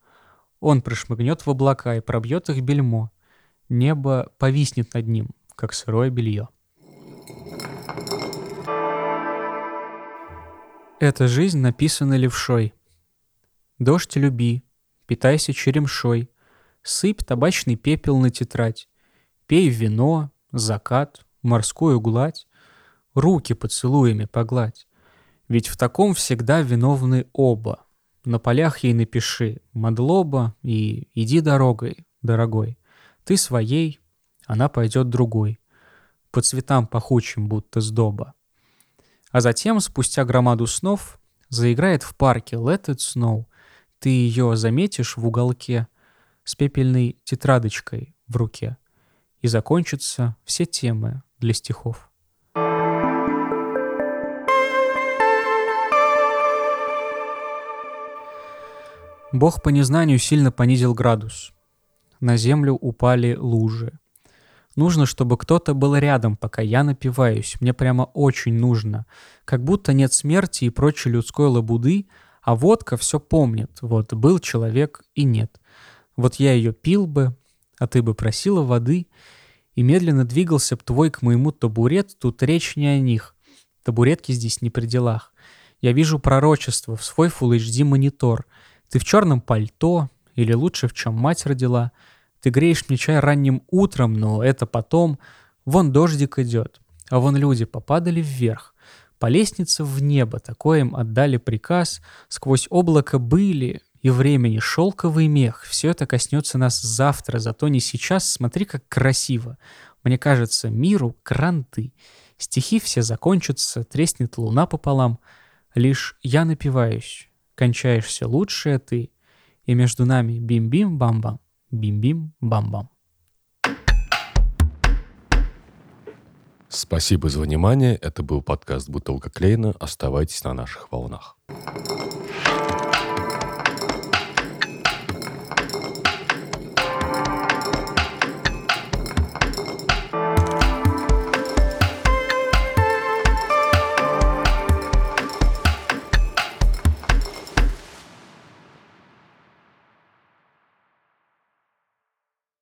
Он прошмыгнет в облака и пробьет их бельмо. Небо повиснет над ним, как сырое белье. Эта жизнь написана левшой. Дождь люби, питайся черемшой, Сыпь табачный пепел на тетрадь, Пей вино, закат, морскую гладь, Руки поцелуями погладь. Ведь в таком всегда виновны оба. На полях ей напиши «Мадлоба» и «Иди дорогой, дорогой». Ты своей, она пойдет другой. По цветам пахучим, будто сдоба. А затем, спустя громаду снов, заиграет в парке «Let it snow». Ты ее заметишь в уголке с пепельной тетрадочкой в руке. И закончатся все темы для стихов. Бог по незнанию сильно понизил градус. На землю упали лужи. Нужно, чтобы кто-то был рядом, пока я напиваюсь. Мне прямо очень нужно. Как будто нет смерти и прочей людской лабуды, а водка все помнит. Вот был человек и нет. Вот я ее пил бы, а ты бы просила воды, и медленно двигался б твой к моему табурет, тут речь не о них. Табуретки здесь не при делах. Я вижу пророчество в свой Full HD монитор. Ты в черном пальто, или лучше в чем мать родила — ты греешь мне чай ранним утром, но это потом. Вон дождик идет, а вон люди попадали вверх. По лестнице в небо, такое им отдали приказ. Сквозь облако были, и времени шелковый мех. Все это коснется нас завтра, зато не сейчас. Смотри, как красиво. Мне кажется, миру кранты. Стихи все закончатся, треснет луна пополам. Лишь я напиваюсь, кончаешься лучшая ты, и между нами бим-бим-бам-бам. Бим-бим-бам-бам. Спасибо за внимание. Это был подкаст «Бутылка Клейна». Оставайтесь на наших волнах.